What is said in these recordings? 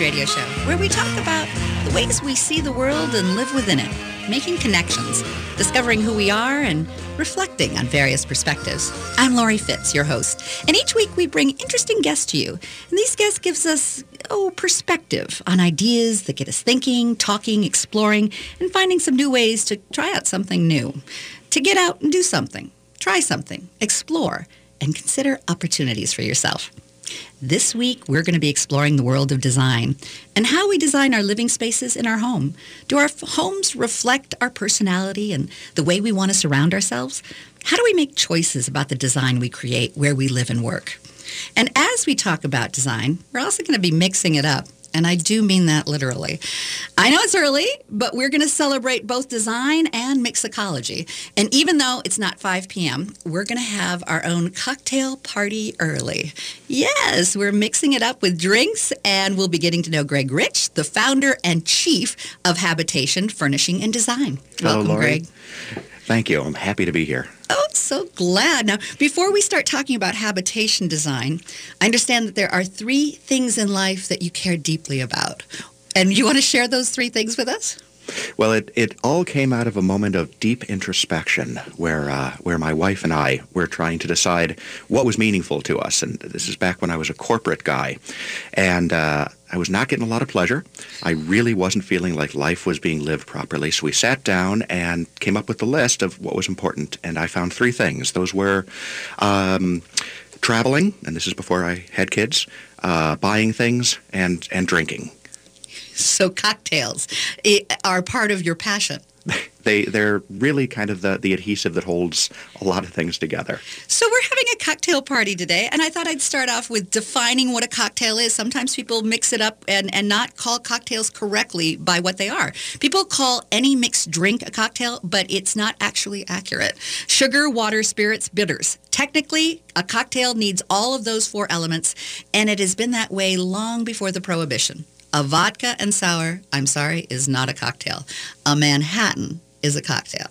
radio show, where we talk about the ways we see the world and live within it, making connections, discovering who we are, and reflecting on various perspectives. I'm Lori Fitz, your host, and each week we bring interesting guests to you. And these guests gives us oh perspective on ideas that get us thinking, talking, exploring, and finding some new ways to try out something new, to get out and do something, try something, explore, and consider opportunities for yourself. This week, we're going to be exploring the world of design and how we design our living spaces in our home. Do our homes reflect our personality and the way we want to surround ourselves? How do we make choices about the design we create where we live and work? And as we talk about design, we're also going to be mixing it up and I do mean that literally. I know it's early, but we're going to celebrate both design and mixology. And even though it's not 5 p.m., we're going to have our own cocktail party early. Yes, we're mixing it up with drinks, and we'll be getting to know Greg Rich, the founder and chief of Habitation Furnishing and Design. Welcome, Hello, Greg. Thank you. I'm happy to be here. Oh, so glad. Now, before we start talking about habitation design, I understand that there are three things in life that you care deeply about. And you want to share those three things with us? Well, it, it all came out of a moment of deep introspection where, uh, where my wife and I were trying to decide what was meaningful to us. And this is back when I was a corporate guy. And uh, I was not getting a lot of pleasure. I really wasn't feeling like life was being lived properly. So we sat down and came up with the list of what was important. And I found three things. Those were um, traveling, and this is before I had kids, uh, buying things, and, and drinking. So cocktails are part of your passion. They they're really kind of the, the adhesive that holds a lot of things together. So we're having a cocktail party today, and I thought I'd start off with defining what a cocktail is. Sometimes people mix it up and, and not call cocktails correctly by what they are. People call any mixed drink a cocktail, but it's not actually accurate. Sugar, water, spirits, bitters. Technically, a cocktail needs all of those four elements, and it has been that way long before the Prohibition. A vodka and sour, I'm sorry, is not a cocktail. A Manhattan is a cocktail.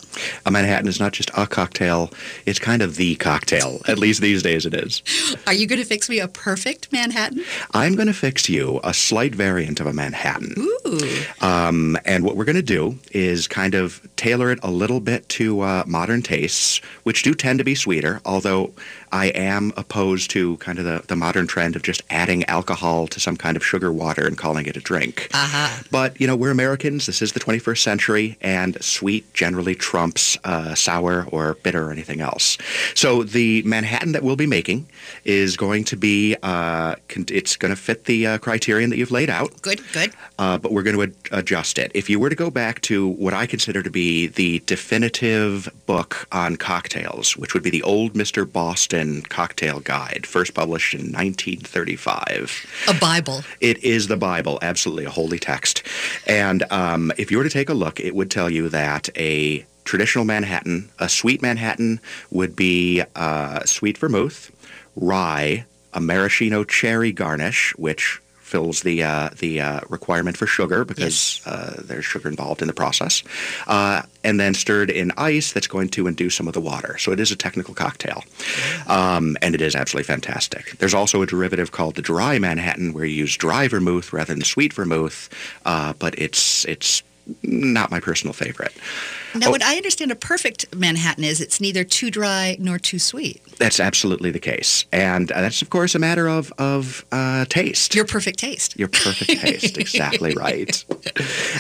A Manhattan is not just a cocktail, it's kind of the cocktail. At least these days it is. Are you going to fix me a perfect Manhattan? I'm going to fix you a slight variant of a Manhattan. Ooh. Um, and what we're going to do is kind of tailor it a little bit to uh, modern tastes, which do tend to be sweeter, although I am opposed to kind of the, the modern trend of just adding alcohol to some kind of sugar water and calling it a drink. Uh-huh. But, you know, we're Americans. This is the 21st century, and sweet generally trumps uh, sour or bitter or anything else. So the Manhattan that we'll be making is going to be, uh, it's going to fit the uh, criterion that you've laid out. Good, good. Uh, but we're going to ad- adjust it. If you were to go back to what I consider to be the definitive book on cocktails, which would be the old Mr. Boston Cocktail Guide, first published in 1935. A Bible. It is the Bible, absolutely a holy text. And um, if you were to take a look, it would tell you that a traditional Manhattan, a sweet Manhattan, would be uh, sweet vermouth, rye, a maraschino cherry garnish, which fills the uh, the uh, requirement for sugar because Yes. uh, there's sugar involved in the process, uh, and then stirred in ice that's going to induce some of the water. So it is a technical cocktail, um, and it is absolutely fantastic. There's also a derivative called the dry Manhattan where you use dry vermouth rather than sweet vermouth, uh, but it's it's not my personal favorite. Now, Oh. what I understand a perfect Manhattan is it's neither too dry nor too sweet. That's absolutely the case, and uh, that's of course a matter of of uh, taste. Your perfect taste. Your perfect taste, exactly right.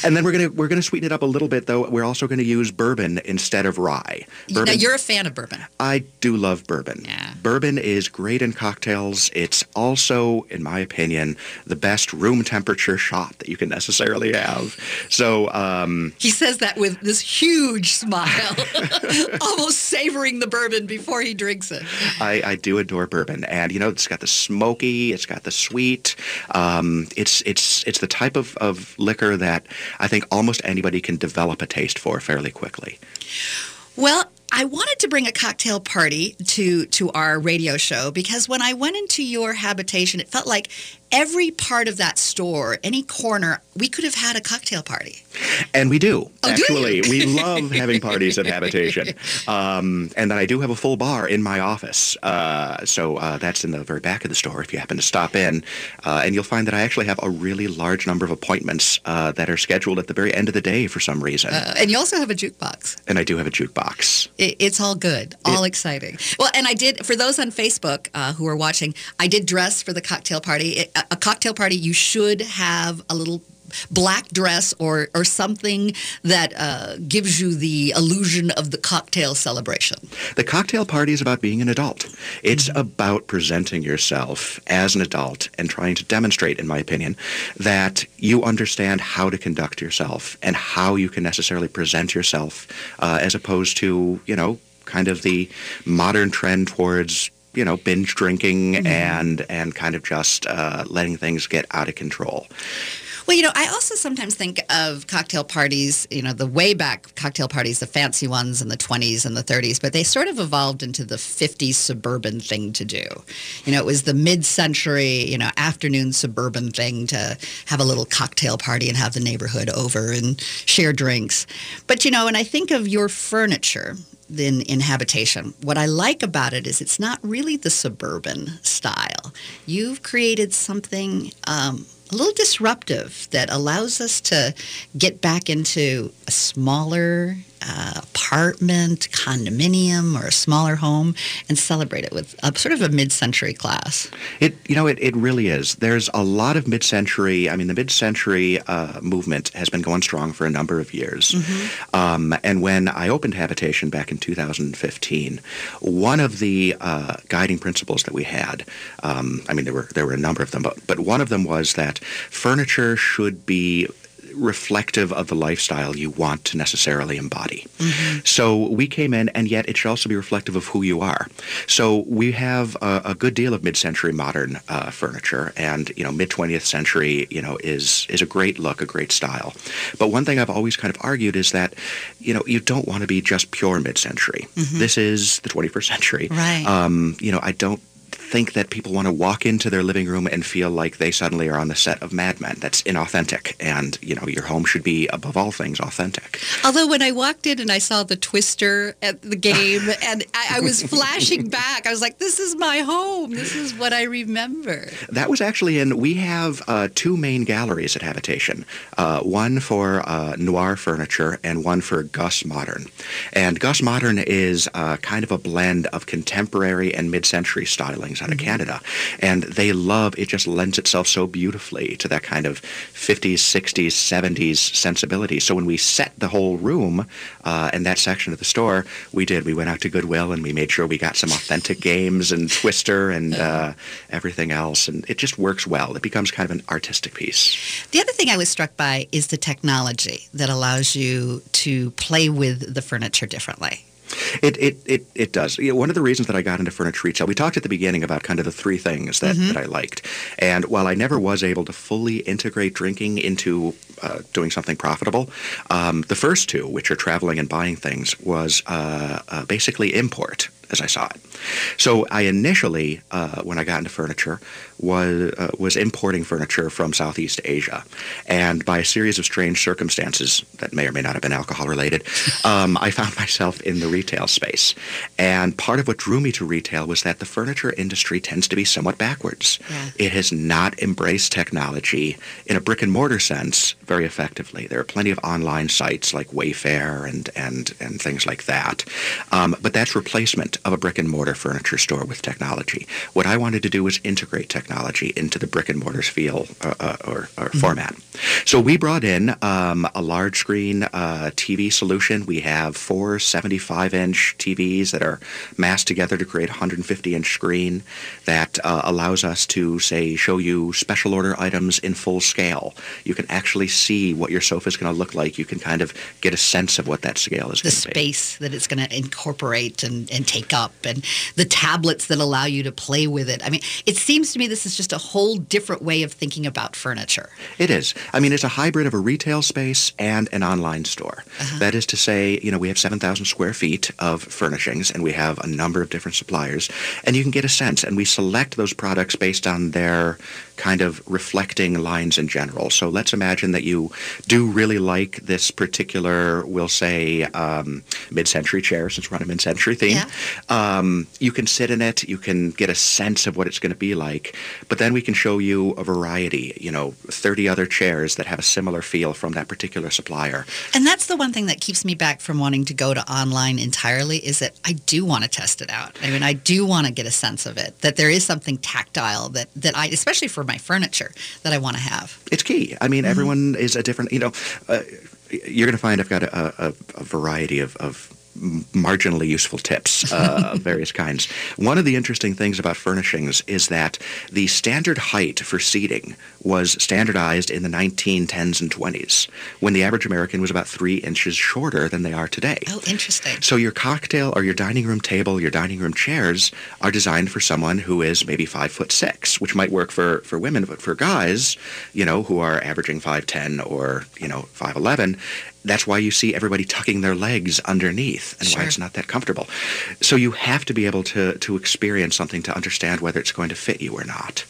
And then we're gonna we're gonna sweeten it up a little bit, though. We're also gonna use bourbon instead of rye. Now, you're a fan of bourbon. I do love bourbon. Yeah. Bourbon is great in cocktails. It's also, in my opinion, the best room temperature shot that you can necessarily have. So, um, He says that with this huge smile, almost savoring the bourbon before he drinks it. I, I do adore bourbon, and you know it's got the smoky, it's got the sweet. Um, it's it's it's the type of, of liquor that I think almost anybody can develop a taste for fairly quickly. Well, I wanted to bring a cocktail party to to our radio show because when I went into your habitation, it felt like every part of that store, any corner, we could have had a cocktail party. And we do. Oh, actually, you? we love having parties at Habitation. Um, and then I do have a full bar in my office. Uh, so uh, that's in the very back of the store if you happen to stop in. Uh, and you'll find that I actually have a really large number of appointments uh, that are scheduled at the very end of the day for some reason. Uh, and you also have a jukebox. and I do have a jukebox. It, it's all good, all exciting. Well, and I did for those on Facebook uh, who are watching. I did dress for the cocktail party. It, a, cocktail party, you should have a little black dress or or something that uh, gives you the illusion of the cocktail celebration. The cocktail party is about being an adult. It's about presenting yourself as an adult and trying to demonstrate, in my opinion, that you understand how to conduct yourself and how you can necessarily present yourself uh, as opposed to, you know, kind of the modern trend towards you know binge drinking and and kind of just uh, letting things get out of control Well, you know, I also sometimes think of cocktail parties, you know, the way back cocktail parties, the fancy ones in the 20s and the 30s, but they sort of evolved into the 50s suburban thing to do. You know, it was the mid century, you know, afternoon suburban thing to have a little cocktail party and have the neighborhood over and share drinks. But, you know, and I think of your furniture in, in habitation. What I like about it is it's not really the suburban style. You've created something um, a little disruptive that allows us to get back into a smaller uh, apartment, condominium, or a smaller home and celebrate it with a sort of a mid-century class. It you know it, it really is. There's a lot of mid-century. I mean, the mid-century uh, movement has been going strong for a number of years. Um, and when I opened Habitation back in 2015, one of the uh, guiding principles that we had, um, I mean, there were there were a number of them, but but one of them was that furniture should be reflective of the lifestyle you want to necessarily embody. So we came in, and yet it should also be reflective of who you are. So we have a, a good deal of mid-century modern uh, furniture, and you know, mid 20th century, you know, is is a great look, a great style. But one thing I've always kind of argued is that, you know, you don't want to be just pure mid-century. This is the 21st century. Right. Um, you know, I don't think that people want to walk into their living room and feel like they suddenly are on the set of Mad Men. That's inauthentic. And, you know, your home should be, above all things, authentic. Although when I walked in and I saw the twister at the game and I, I was flashing back, I was like, this is my home. This is what I remember. That was actually in, we have uh, two main galleries at Habitation. Uh, one for uh, noir furniture and one for Gus Modern. And Gus Modern is uh, kind of a blend of contemporary and mid-century stylings out of Canada. And they love, it just lends itself so beautifully to that kind of 50s, 60s, 70s sensibility. So when we set the whole room uh, in that section of the store, we did. We went out to Goodwill and we made sure we got some authentic games and Twister and uh, everything else. And it just works well. It becomes kind of an artistic piece. The other thing I was struck by is the technology that allows you to play with the furniture differently. It, it, it, it does. You know, one of the reasons that I got into furniture retail, we talked at the beginning about kind of the three things that, that I liked. And while I never was able to fully integrate drinking into uh, doing something profitable, um, the first two, which are traveling and buying things, was uh, uh, basically import as I saw it. So I initially, uh, when I got into furniture, was uh, was importing furniture from Southeast Asia, and by a series of strange circumstances that may or may not have been alcohol related, um, I found myself in the retail space. And part of what drew me to retail was that the furniture industry tends to be somewhat backwards. Yeah. It has not embraced technology in a brick and mortar sense very effectively. There are plenty of online sites like Wayfair and and and things like that, um, but that's replacement of a brick and mortar furniture store with technology. What I wanted to do was integrate technology into the brick and mortar feel uh, uh, or, or format. So we brought in um, a large screen uh, TV solution. We have four 75 inch TVs that are massed together to create a 150 inch screen that uh, allows us to say show you special order items in full scale. You can actually see what your sofa is going to look like. You can kind of get a sense of what that scale is The going to be. space that it's going to incorporate and, and take up and the tablets that allow you to play with it. I mean, it seems to me this is just a whole different way of thinking about furniture. It is. I mean, it's a hybrid of a retail space and an online store. Uh-huh. That is to say, you know, we have 7,000 square feet of furnishings and we have a number of different suppliers and you can get a sense and we select those products based on their kind of reflecting lines in general. So let's imagine that you do really like this particular, we'll say, um, mid-century chair, since we're on a mid-century theme. Yeah. Um, you can sit in it. You can get a sense of what it's going to be like. But then we can show you a variety, you know, 30 other chairs that have a similar feel from that particular supplier. And that's the one thing that keeps me back from wanting to go to online entirely is that I do want to test it out. I mean, I do want to get a sense of it, that there is something tactile that, that I, especially for my furniture that I want to have. It's key. I mean, mm-hmm. everyone is a different, you know, uh, you're going to find I've got a, a, a variety of, of marginally useful tips uh, of various kinds. One of the interesting things about furnishings is that the standard height for seating was standardized in the 1910s and 20s, when the average American was about three inches shorter than they are today. Oh, interesting. So your cocktail or your dining room table, your dining room chairs are designed for someone who is maybe five foot six, which might work for, for women, but for guys, you know, who are averaging 5'10 or, you know, 5'11, that's why you see everybody tucking their legs underneath and sure. why it's not that comfortable. So you have to be able to, to experience something to understand whether it's going to fit you or not.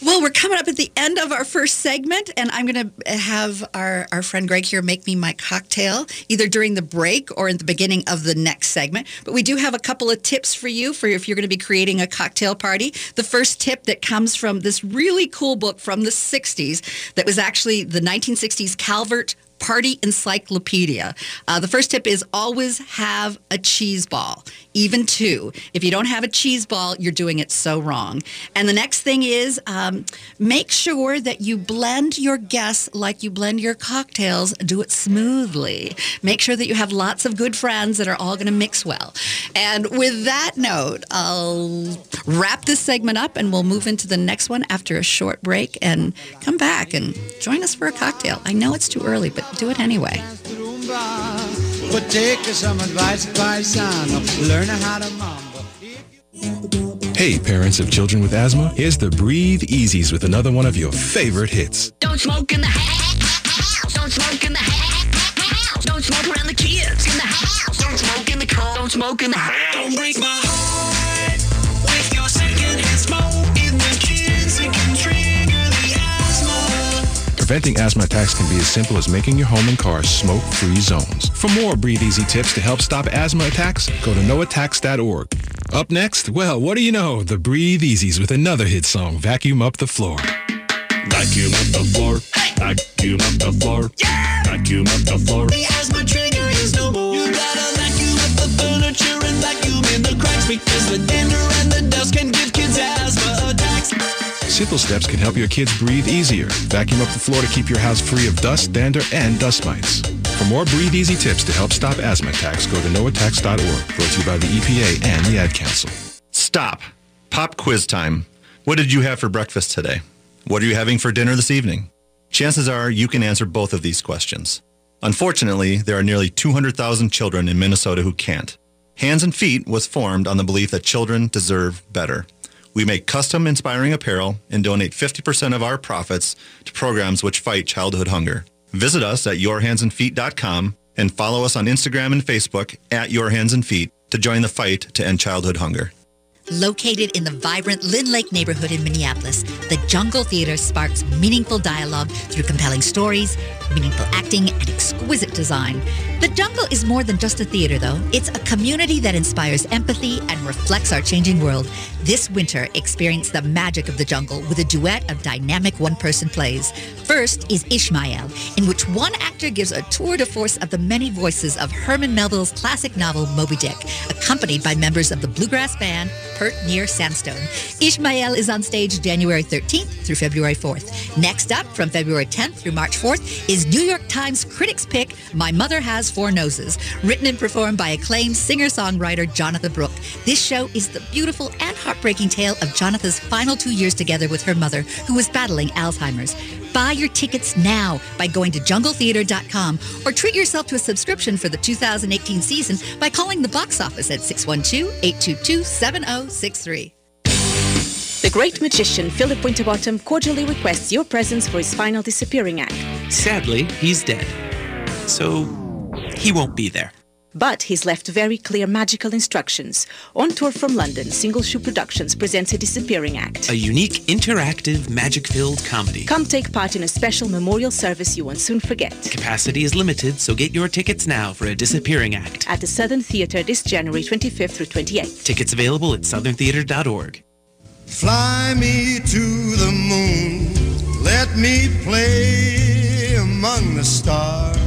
Well, we're coming up at the end of our first segment, and I'm going to have our, our friend Greg here make me my cocktail either during the break or in the beginning of the next segment. But we do have a couple of tips for you for if you're going to be creating a cocktail party. The first tip that comes from this really cool book from the 60s that was actually the 1960s Calvert Party Encyclopedia. Uh, the first tip is always have a cheese ball, even two. If you don't have a cheese ball, you're doing it so wrong. And the next thing is um, make sure that you blend your guests like you blend your cocktails. Do it smoothly. Make sure that you have lots of good friends that are all going to mix well. And with that note, I'll wrap this segment up and we'll move into the next one after a short break and come back and join us for a cocktail. I know it's too early, but do it anyway. But take some advice, learn how to Hey, parents of children with asthma, here's the Breathe Easies with another one of your favorite hits. Don't smoke in the house. Don't smoke in the house. Don't smoke around the kids in the house. Don't smoke in the car. Don't smoke in the house. Don't break my heart with your secondhand smoke. Preventing asthma attacks can be as simple as making your home and car smoke-free zones. For more Breathe Easy tips to help stop asthma attacks, go to noattacks.org. Up next, well, what do you know? The Breathe Easies with another hit song, Vacuum Up the Floor. Vacuum up the floor. Vacuum up the floor. Yeah! Vacuum up the floor. The asthma trigger Simple steps can help your kids breathe easier. Vacuum up the floor to keep your house free of dust, dander, and dust mites. For more Breathe Easy tips to help stop asthma attacks, go to noattacks.org. Brought to you by the EPA and the Ad Council. Stop. Pop quiz time. What did you have for breakfast today? What are you having for dinner this evening? Chances are you can answer both of these questions. Unfortunately, there are nearly 200,000 children in Minnesota who can't. Hands and Feet was formed on the belief that children deserve better. We make custom inspiring apparel and donate 50% of our profits to programs which fight childhood hunger. Visit us at yourhandsandfeet.com and follow us on Instagram and Facebook at Your Hands and Feet to join the fight to end childhood hunger. Located in the vibrant Lyn-Lake neighborhood in Minneapolis, the Jungle Theater sparks meaningful dialogue through compelling stories, meaningful acting, and exquisite design. The Jungle is more than just a theater, though. It's a community that inspires empathy and reflects our changing world. This winter, experience the magic of the jungle with a duet of dynamic one-person plays. First is Ishmael, in which one actor gives a tour de force of the many voices of Herman Melville's classic novel Moby Dick, accompanied by members of the bluegrass band Pert Near Sandstone. Ishmael is on stage January 13th through February 4th. Next up, from February 10th through March 4th, is New York Times Critics Pick, My Mother Has Four Noses, written and performed by acclaimed singer-songwriter Jonatha Brooke. This show is the beautiful and heartbreaking tale of Jonatha's final two years together with her mother, who was battling Alzheimer's. Buy your tickets now by going to jungletheater.com or treat yourself to a subscription for the 2018 season by calling the box office at oh 612-822-7063. The great magician Philip Winterbottom cordially requests your presence for his final disappearing act. Sadly, he's dead. So he won't be there. But he's left very clear magical instructions. On tour from London, Single Shoe Productions presents a disappearing act. A unique, interactive, magic-filled comedy. Come take part in a special memorial service you won't soon forget. Capacity is limited, so get your tickets now for a disappearing act. At the Southern Theatre this January 25th through 28th. Tickets available at southerntheater.org. Fly me to the moon. Let me play among the stars.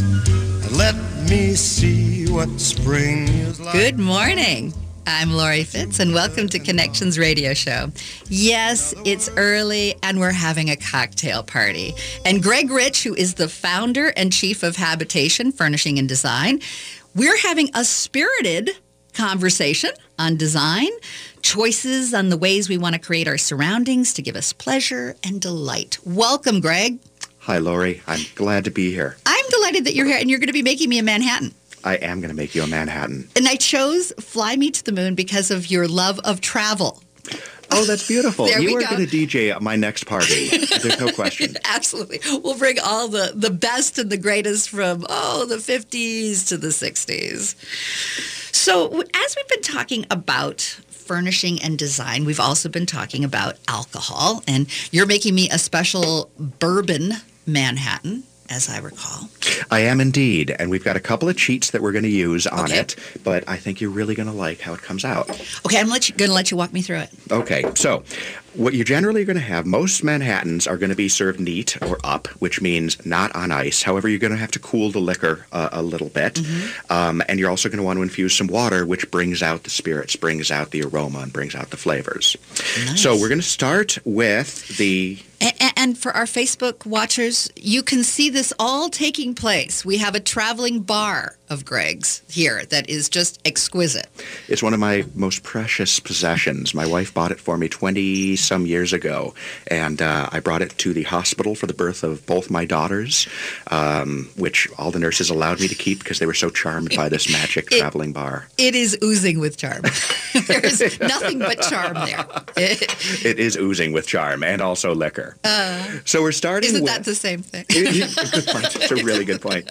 And let me see what spring is like. Good morning. I'm Lori Fitz, and welcome to Connections Radio Show. Yes, it's early, and we're having a cocktail party. And Greg Rich, who is the founder and chief of Habitation Furnishing and Design, we're having a spirited conversation on design, choices on the ways we want to create our surroundings to give us pleasure and delight. Welcome, Greg. Hi, Lori. I'm glad to be here. I'm delighted that you're here, and you're going to be making me a Manhattan. I am going to make you a Manhattan. And I chose Fly Me to the Moon because of your love of travel. Oh, that's beautiful. You are go. going to DJ at my next party. There's no question. Absolutely. We'll bring all the, the best and the greatest from, oh, the 50s to the 60s. So, as we've been talking about furnishing and design, we've also been talking about alcohol. And you're making me a special bourbon Manhattan, as I recall. I am indeed. And we've got a couple of cheats that we're going to use on Okay. it, but I think you're really going to like how it comes out. Okay, I'm let you, going to let you walk me through it. Okay, so what you're generally going to have, most Manhattans are going to be served neat or up, which means not on ice. However, you're going to have to cool the liquor uh, a little bit. Um, and you're also going to want to infuse some water, which brings out the spirits, brings out the aroma, and brings out the flavors. So we're going to start with the And for our Facebook watchers, you can see this all taking place. We have a traveling bar of Greg's here that is just exquisite. It's one of my most precious possessions. My wife bought it for me 20 some years ago, and uh, I brought it to the hospital for the birth of both my daughters, um, which all the nurses allowed me to keep because they were so charmed by this magic It- traveling bar. It is oozing with charm. There's nothing but charm there. It is oozing with charm and also liquor. So we're starting Isn't with. that the same thing? good point. It's a really good point.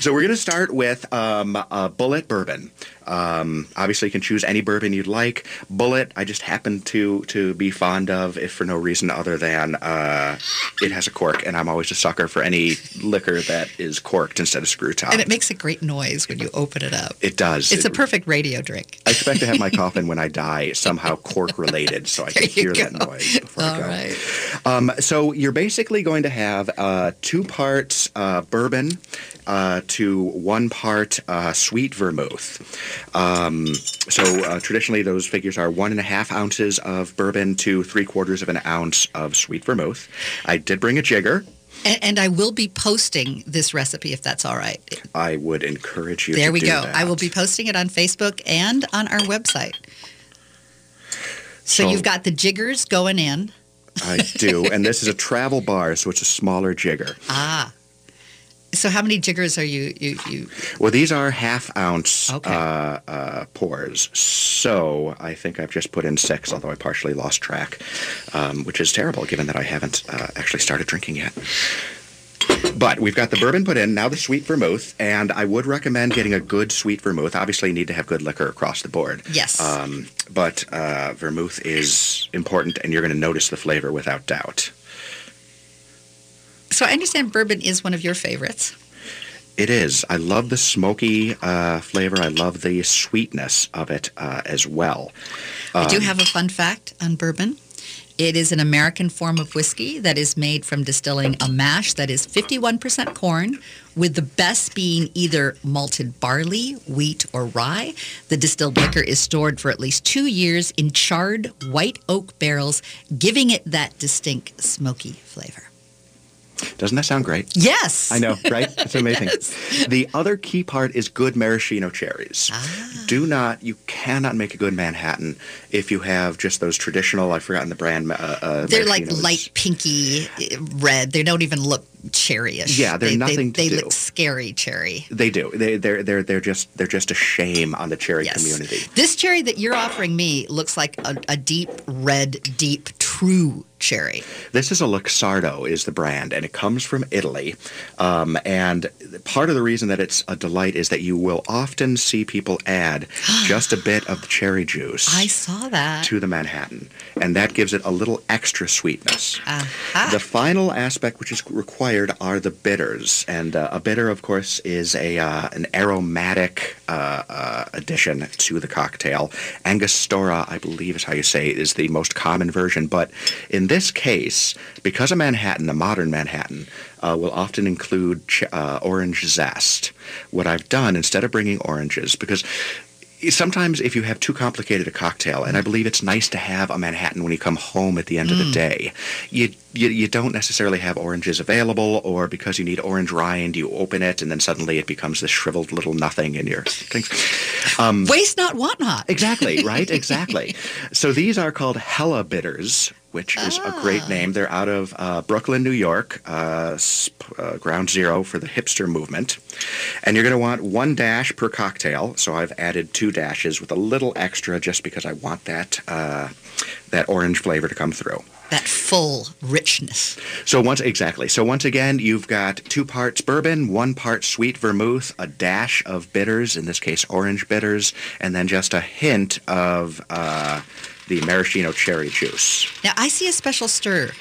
So we're going to start with um, a Bulleit bourbon. Um, obviously, you can choose any bourbon you'd like. Bulleit, I just happen to to be fond of, if for no reason other than uh, it has a cork, and I'm always a sucker for any liquor that is corked instead of screw top. And it makes a great noise when you open it up. It does. It's a perfect radio drink. I expect to have my coffin when I die somehow cork related, so I can hear that noise before I go. right. Um, so you're basically going to have uh, two parts uh, bourbon uh, to one part uh, sweet vermouth. Um, so uh, traditionally, those figures are one and a half ounces of bourbon to three quarters of an ounce of sweet vermouth. I did bring a jigger. And, and I will be posting this recipe if that's all right. I would encourage you. There to we go. that. I will be posting it on Facebook and on our website. So, So- you've got the jiggers going in. I do, and this is a travel bar, so it's a smaller jigger. Ah. So how many jiggers are you you, you Well, these are half ounce Okay. uh, uh, pours. So I think I've just put in six, although I partially lost track, um, which is terrible given that I haven't uh, actually started drinking yet. But we've got the bourbon put in, now the sweet vermouth, and I would recommend getting a good sweet vermouth. Obviously, you need to have good liquor across the board. Yes. Um, but uh, vermouth is important, and you're going to notice the flavor without doubt. So I understand bourbon is one of your favorites. It is. I love the smoky uh, flavor. I love the sweetness of it uh, as well. I Um, do have a fun fact on bourbon. It is an American form of whiskey that is made from distilling a mash that is 51% corn, with the best being either malted barley, wheat, or rye. The distilled liquor is stored for at least two years in charred white oak barrels, giving it that distinct smoky flavor. Doesn't that sound great? Yes. I know, right? It's amazing. Yes. The other key part is good maraschino cherries. Ah. Do not, you cannot make a good Manhattan if you have just those traditional, I've forgotten the brand. Uh, uh, They're like light pinky uh, red. They don't even look cherryish. Yeah, they're they, nothing they, they look scary cherry. They do. They, they're, they're, they're, just, they're just a shame on the cherry Yes. community. This cherry that you're offering me looks like a, a deep red, deep, true cherry. This is a Luxardo is the brand, and it comes from Italy. Um, and part of the reason that it's a delight is that you will often see people add just a bit of the cherry juice I saw that. to the Manhattan, and that gives it a little extra sweetness. Aha. The final aspect which is required are the bitters, and uh, a bitter, of course, is a uh, an aromatic uh, uh, addition to the cocktail. Angostura, I believe, is how you say it, is the most common version. But in this case, because a Manhattan, a modern Manhattan, uh, will often include ch- uh, orange zest. What I've done instead of bringing oranges, because sometimes if you have too complicated a cocktail, and I believe it's nice to have a Manhattan when you come home at the end of the day, you, you you don't necessarily have oranges available, or because you need orange rind, you open it and then suddenly it becomes this shriveled little nothing in your things. Waste not, want not. Exactly, right? Exactly. so these are called Hella Bitters, which is a great name. They're out of uh, Brooklyn, New York, uh, sp- uh, ground zero for the hipster movement. And you're going to want one dash per cocktail. So I've added two dashes with a little extra just because I want that uh, that orange flavor to come through. That full richness. So once exactly. So once again, you've got two parts bourbon, one part sweet vermouth, a dash of bitters, in this case orange bitters, and then just a hint of uh, the maraschino cherry juice. Now, I see a special stir.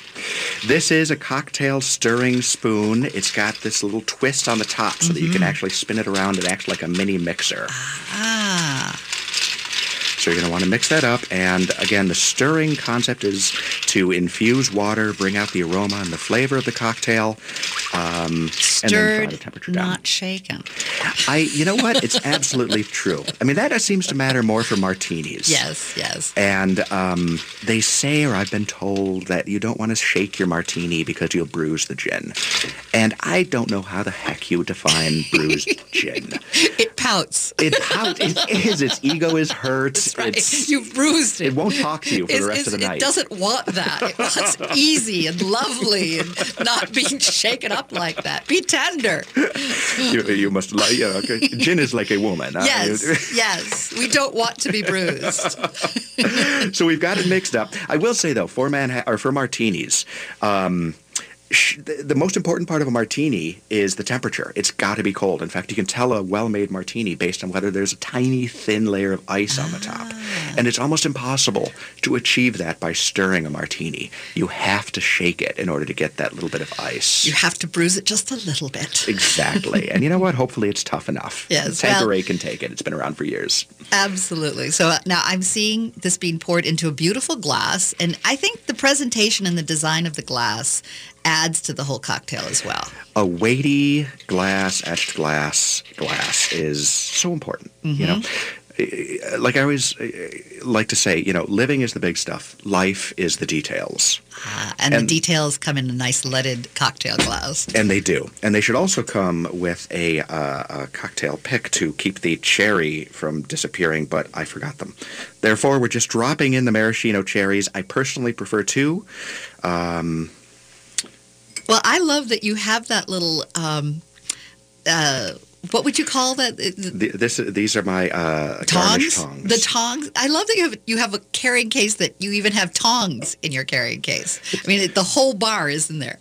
This is a cocktail stirring spoon. It's got this little twist on the top so that you can actually spin it around. It acts like a mini mixer. Ah. So you're going to want to mix that up. And again, the stirring concept is to infuse water, bring out the aroma and the flavor of the cocktail, um, Stirred, the temperature down. not shaken. I, you know what? It's absolutely true. I mean, that seems to matter more for martinis. Yes, yes. And um, they say, or I've been told, that you don't want to shake your martini because you'll bruise the gin. And I don't know how the heck you define bruised gin. It pouts. It pouts. it is. Its ego is hurt. That's right. It's, You've bruised it. it won't talk to you for It's- the rest of the night. It doesn't want that. It wants easy and lovely and not being shaken up like that. Be tender. You, you must like. You know, okay. Gin is like a woman. Uh, Yes, yes. We don't want to be bruised. so we've got it mixed up. I will say though, for Manha- or for martinis, um, the, most important part of a martini is the temperature. It's got to be cold. In fact, you can tell a well-made martini based on whether there's a tiny thin layer of ice on the top. And it's almost impossible to achieve that by stirring a martini. You have to shake it in order to get that little bit of ice. You have to bruise it just a little bit. Exactly. and you know what? Hopefully it's tough enough. Yes, Tanqueray well- can take it. It's been around for years. Absolutely. So uh, now I'm seeing this being poured into a beautiful glass, and I think the presentation and the design of the glass adds to the whole cocktail as well. a weighty glass, etched glass glass is so important. You know, Uh, like I always like to say, you know, living is the big stuff. Life is the details, Uh, and, And- the details come in a nice leaded cocktail glass. and they do. And they should also come with a, uh, a cocktail pick to keep the cherry from disappearing. But I forgot them. Therefore, we're just dropping in the maraschino cherries. I personally prefer two. Well, I love that you have that little. Um, uh, what would you call that? The- this these are my uh, tongs? tongs. The tongs. I love that you have you have a carrying case that you even have tongs in your carrying case. I mean, it, the whole bar is in there.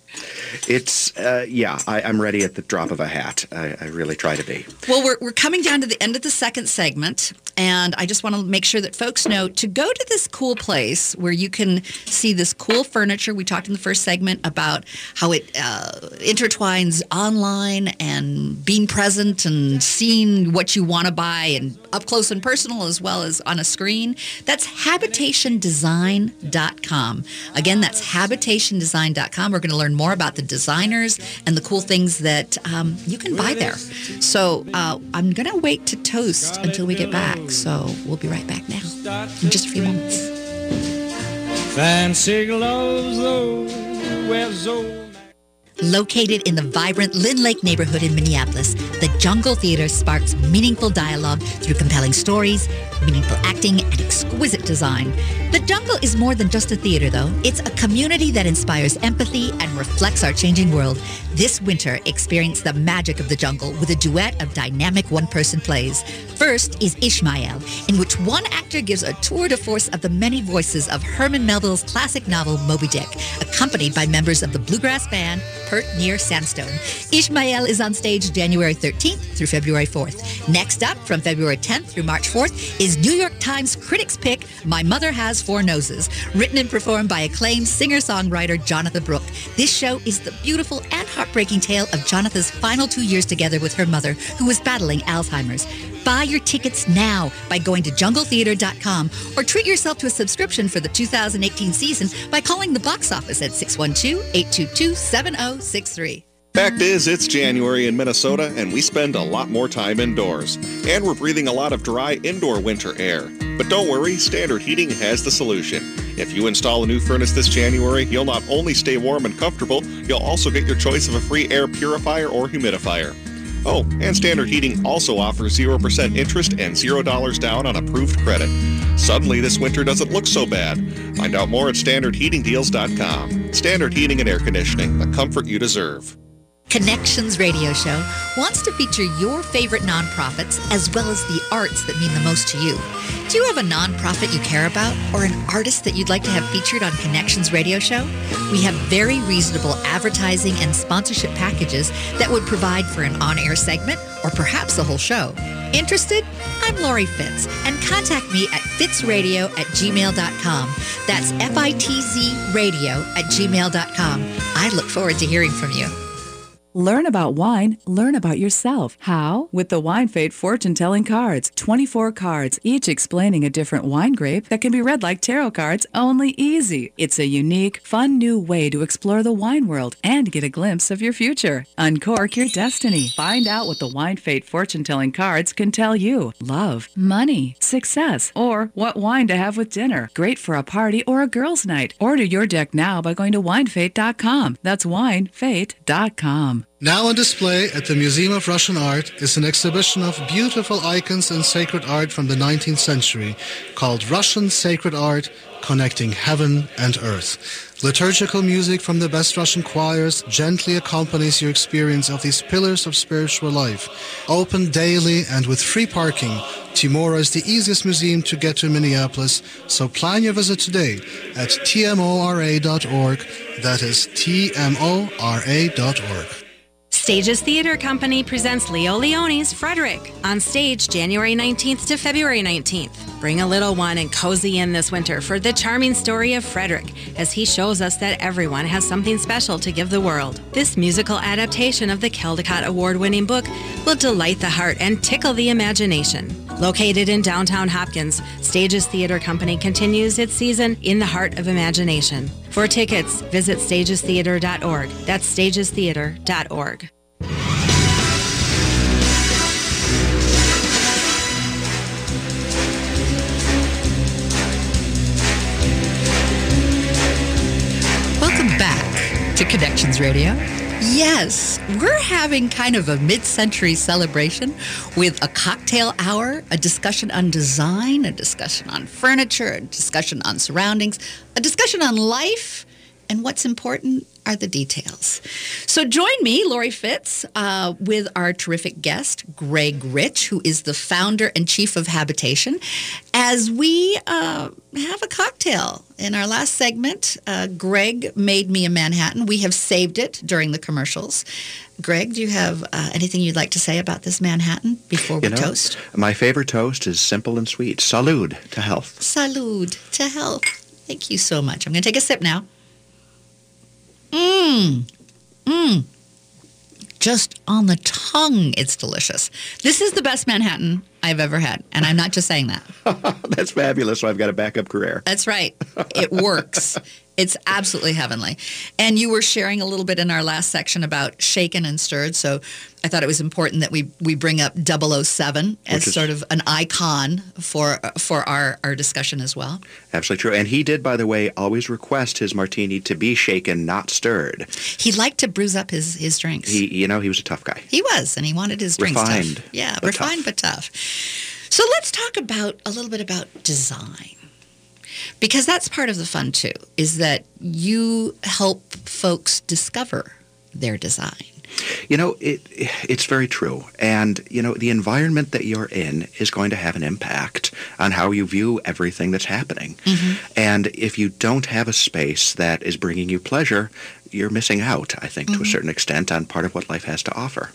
It's uh, yeah. I, I'm ready at the drop of a hat. I, I really try to be. Well, we're, we're coming down to the end of the second segment, and I just want to make sure that folks know to go to this cool place where you can see this cool furniture. We talked in the first segment about how it uh, intertwines online and being present and seeing what you want to buy and up close and personal as well as on a screen. That's habitationdesign.com. Again, that's habitationdesign.com. We're going to learn more about the designers and the cool things that um, you can buy there. So uh, I'm going to wait to toast until we get back. So we'll be right back now in just a few moments. Fancy gloves, though. Located in the vibrant Lyn-Lake neighborhood in Minneapolis, the Jungle Theater sparks meaningful dialogue through compelling stories, meaningful acting, and exquisite design. The Jungle is more than just a theater, though. It's a community that inspires empathy and reflects our changing world. This winter, experience the magic of the jungle with a duet of dynamic one-person plays. First is Ishmael, in which one actor gives a tour de force of the many voices of Herman Melville's classic novel Moby Dick, accompanied by members of the bluegrass band Pert Near Sandstone. Ishmael is on stage January 13th through February 4th. Next up, from February 10th through March 4th, is New York Times critics pick My Mother Has Four Noses, written and performed by acclaimed singer-songwriter Jonatha Brooke. This show is the beautiful and heartbreaking tale of Jonatha's final two years together with her mother, who was battling Alzheimer's. Buy your tickets now by going to jungletheater.com or treat yourself to a subscription for the 2018 season by calling the box office at 612-822-7063. Fact is, it's January in Minnesota, and we spend a lot more time indoors. And we're breathing a lot of dry indoor winter air. But don't worry, Standard Heating has the solution. If you install a new furnace this January, you'll not only stay warm and comfortable, you'll also get your choice of a free air purifier or humidifier. Oh, and Standard Heating also offers 0% interest and $0 down on approved credit. Suddenly, this winter doesn't look so bad. Find out more at standardheatingdeals.com. Standard Heating and Air Conditioning, the comfort you deserve. Connections Radio Show wants to feature your favorite nonprofits as well as the arts that mean the most to you. Do you have a nonprofit you care about or an artist that you'd like to have featured on Connections Radio Show? We have very reasonable advertising and sponsorship packages that would provide for an on-air segment or perhaps the whole show. Interested? I'm Lori Fitz and contact me at fitzradio at gmail.com. That's F-I-T-Z radio at gmail.com. I look forward to hearing from you. Learn about wine, learn about yourself. How? With the Wine Fate fortune telling cards. 24 cards, each explaining a different wine grape that can be read like tarot cards, only easy. It's a unique, fun new way to explore the wine world and get a glimpse of your future. Uncork your destiny. Find out what the Wine Fate fortune telling cards can tell you love, money, success, or what wine to have with dinner. Great for a party or a girls' night. Order your deck now by going to winefate.com. That's winefate.com. Now on display at the Museum of Russian Art is an exhibition of beautiful icons and sacred art from the 19th century called Russian Sacred Art Connecting Heaven and Earth. Liturgical music from the best Russian choirs gently accompanies your experience of these pillars of spiritual life. Open daily and with free parking, Timora is the easiest museum to get to in Minneapolis, so plan your visit today at tmora.org. That is tmora.org. Stages Theater Company presents Leo Lionni's Frederick on stage January 19th to February 19th. Bring a little one and cozy in this winter for the charming story of Frederick as he shows us that everyone has something special to give the world. This musical adaptation of the Caldecott Award winning book will delight the heart and tickle the imagination. Located in downtown Hopkins, Stages Theater Company continues its season in the heart of imagination. For tickets, visit stagestheater.org. That's stagestheater.org. Connections Radio. Yes, we're having kind of a mid-century celebration with a cocktail hour, a discussion on design, a discussion on furniture, a discussion on surroundings, a discussion on life, and what's important are the details. So join me, Lori Fitz, uh, with our terrific guest, Greg Rich, who is the founder and chief of Habitation, as we uh, have a cocktail. In our last segment, uh, Greg made me a Manhattan. We have saved it during the commercials. Greg, do you have uh, anything you'd like to say about this Manhattan before we You know, toast? My favorite toast is simple and sweet. Salud to health. Salud to health. Thank you so much. I'm going to take a sip now. Mmm. Mmm. Just on the tongue, it's delicious. This is the best Manhattan I've ever had. And I'm not just saying that. That's fabulous. So I've got a backup career. That's right. It works. It's absolutely heavenly. And you were sharing a little bit in our last section about shaken and stirred. So I thought it was important that we, we bring up 007 as is- sort of an icon for for our, our discussion as well. Absolutely true. And he did, by the way, always request his martini to be shaken, not stirred. He liked to bruise up his, his drinks. He, you know, he was a tough guy. He was, and he wanted his drinks Refined, tough. Yeah, but refined tough. but tough. So let's talk about a little bit about design. Because that's part of the fun too, is that you help folks discover their design. You know, it it's very true. And, you know, the environment that you're in is going to have an impact on how you view everything that's happening. Mm-hmm. And if you don't have a space that is bringing you pleasure, you're missing out, I think, to a mm-hmm. certain extent on part of what life has to offer.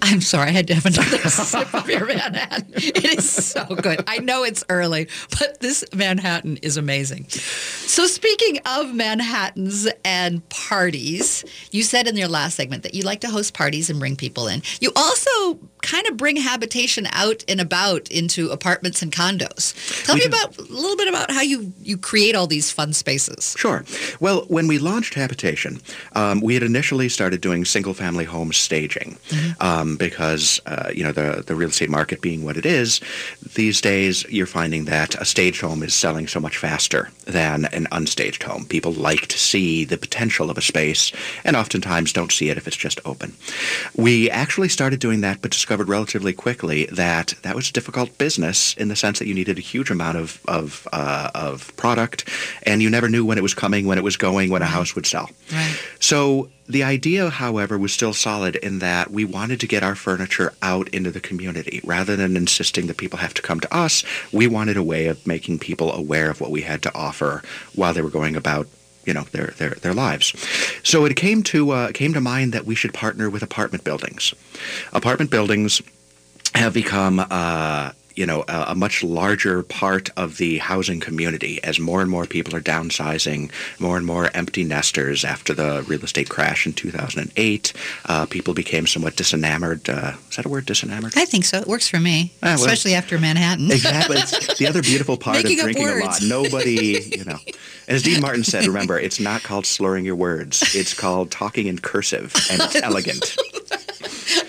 I'm sorry, I had to have another sip of your Manhattan. It is so good. I know it's early, but this Manhattan is amazing. So, speaking of Manhattans and parties, you said in your last segment that you like to host parties and bring people in. You also kind of bring habitation out and about into apartments and condos. Tell We me do. about a little bit about how you you create all these fun spaces. Sure. Well, when we launched Habitation, um, we had initially started doing single-family home staging um, because, uh, you know, the, the real estate market being what it is, these days you're finding that a staged home is selling so much faster than an unstaged home. People like to see the potential of a space and oftentimes don't see it if it's just open. We actually started doing that but discovered relatively quickly that that was a difficult business in the sense that you needed a huge amount of, of, uh, of product and you never knew when it was coming, when it was going, when a house would sell. Right. So the idea, however, was still solid in that we wanted to get our furniture out into the community. Rather than insisting that people have to come to us, we wanted a way of making people aware of what we had to offer while they were going about you know their their their lives. So it came to uh, came to mind that we should partner with apartment buildings. Apartment buildings have become uh, you know a, a much larger part of the housing community as more and more people are downsizing, more and more empty nesters after the real estate crash in 2008. Uh, people became somewhat disenamored. Uh, is that a word, disenamored? I think so. It works for me, Ah, well- especially after Manhattan. Exactly. It's the other beautiful part Making of drinking a lot. Nobody, you know. As Dean Martin said, remember, it's not called slurring your words. It's called talking in cursive, and it's elegant.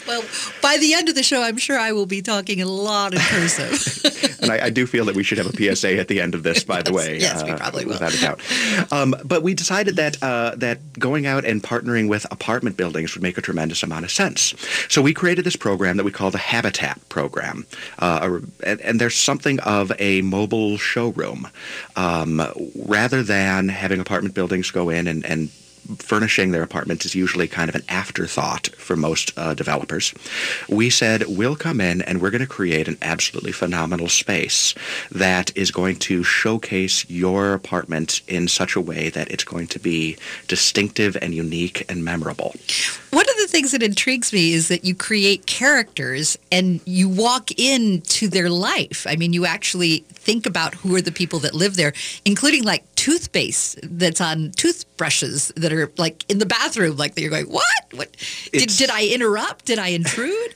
Well, by the end of the show, I'm sure I will be talking a lot in cursive. And I, I do feel that we should have a PSA at the end of this, by the way. yes, we uh, probably will. Without a doubt. Um, but we decided that uh, that going out and partnering with apartment buildings would make a tremendous amount of sense. So we created this program that we call the Habitat Program. Uh, and, and there's something of a mobile showroom. Um, rather than having apartment buildings go in and, and furnishing their apartment is usually kind of an afterthought for most uh, developers. We said, we'll come in and we're going to create an absolutely phenomenal space that is going to showcase your apartment in such a way that it's going to be distinctive and unique and memorable. One of the things that intrigues me is that you create characters and you walk into their life. I mean, you actually think about who are the people that live there, including like toothpaste that's on toothbrushes that are like in the bathroom. Like you're going, what? What? Did, did I interrupt? Did I intrude?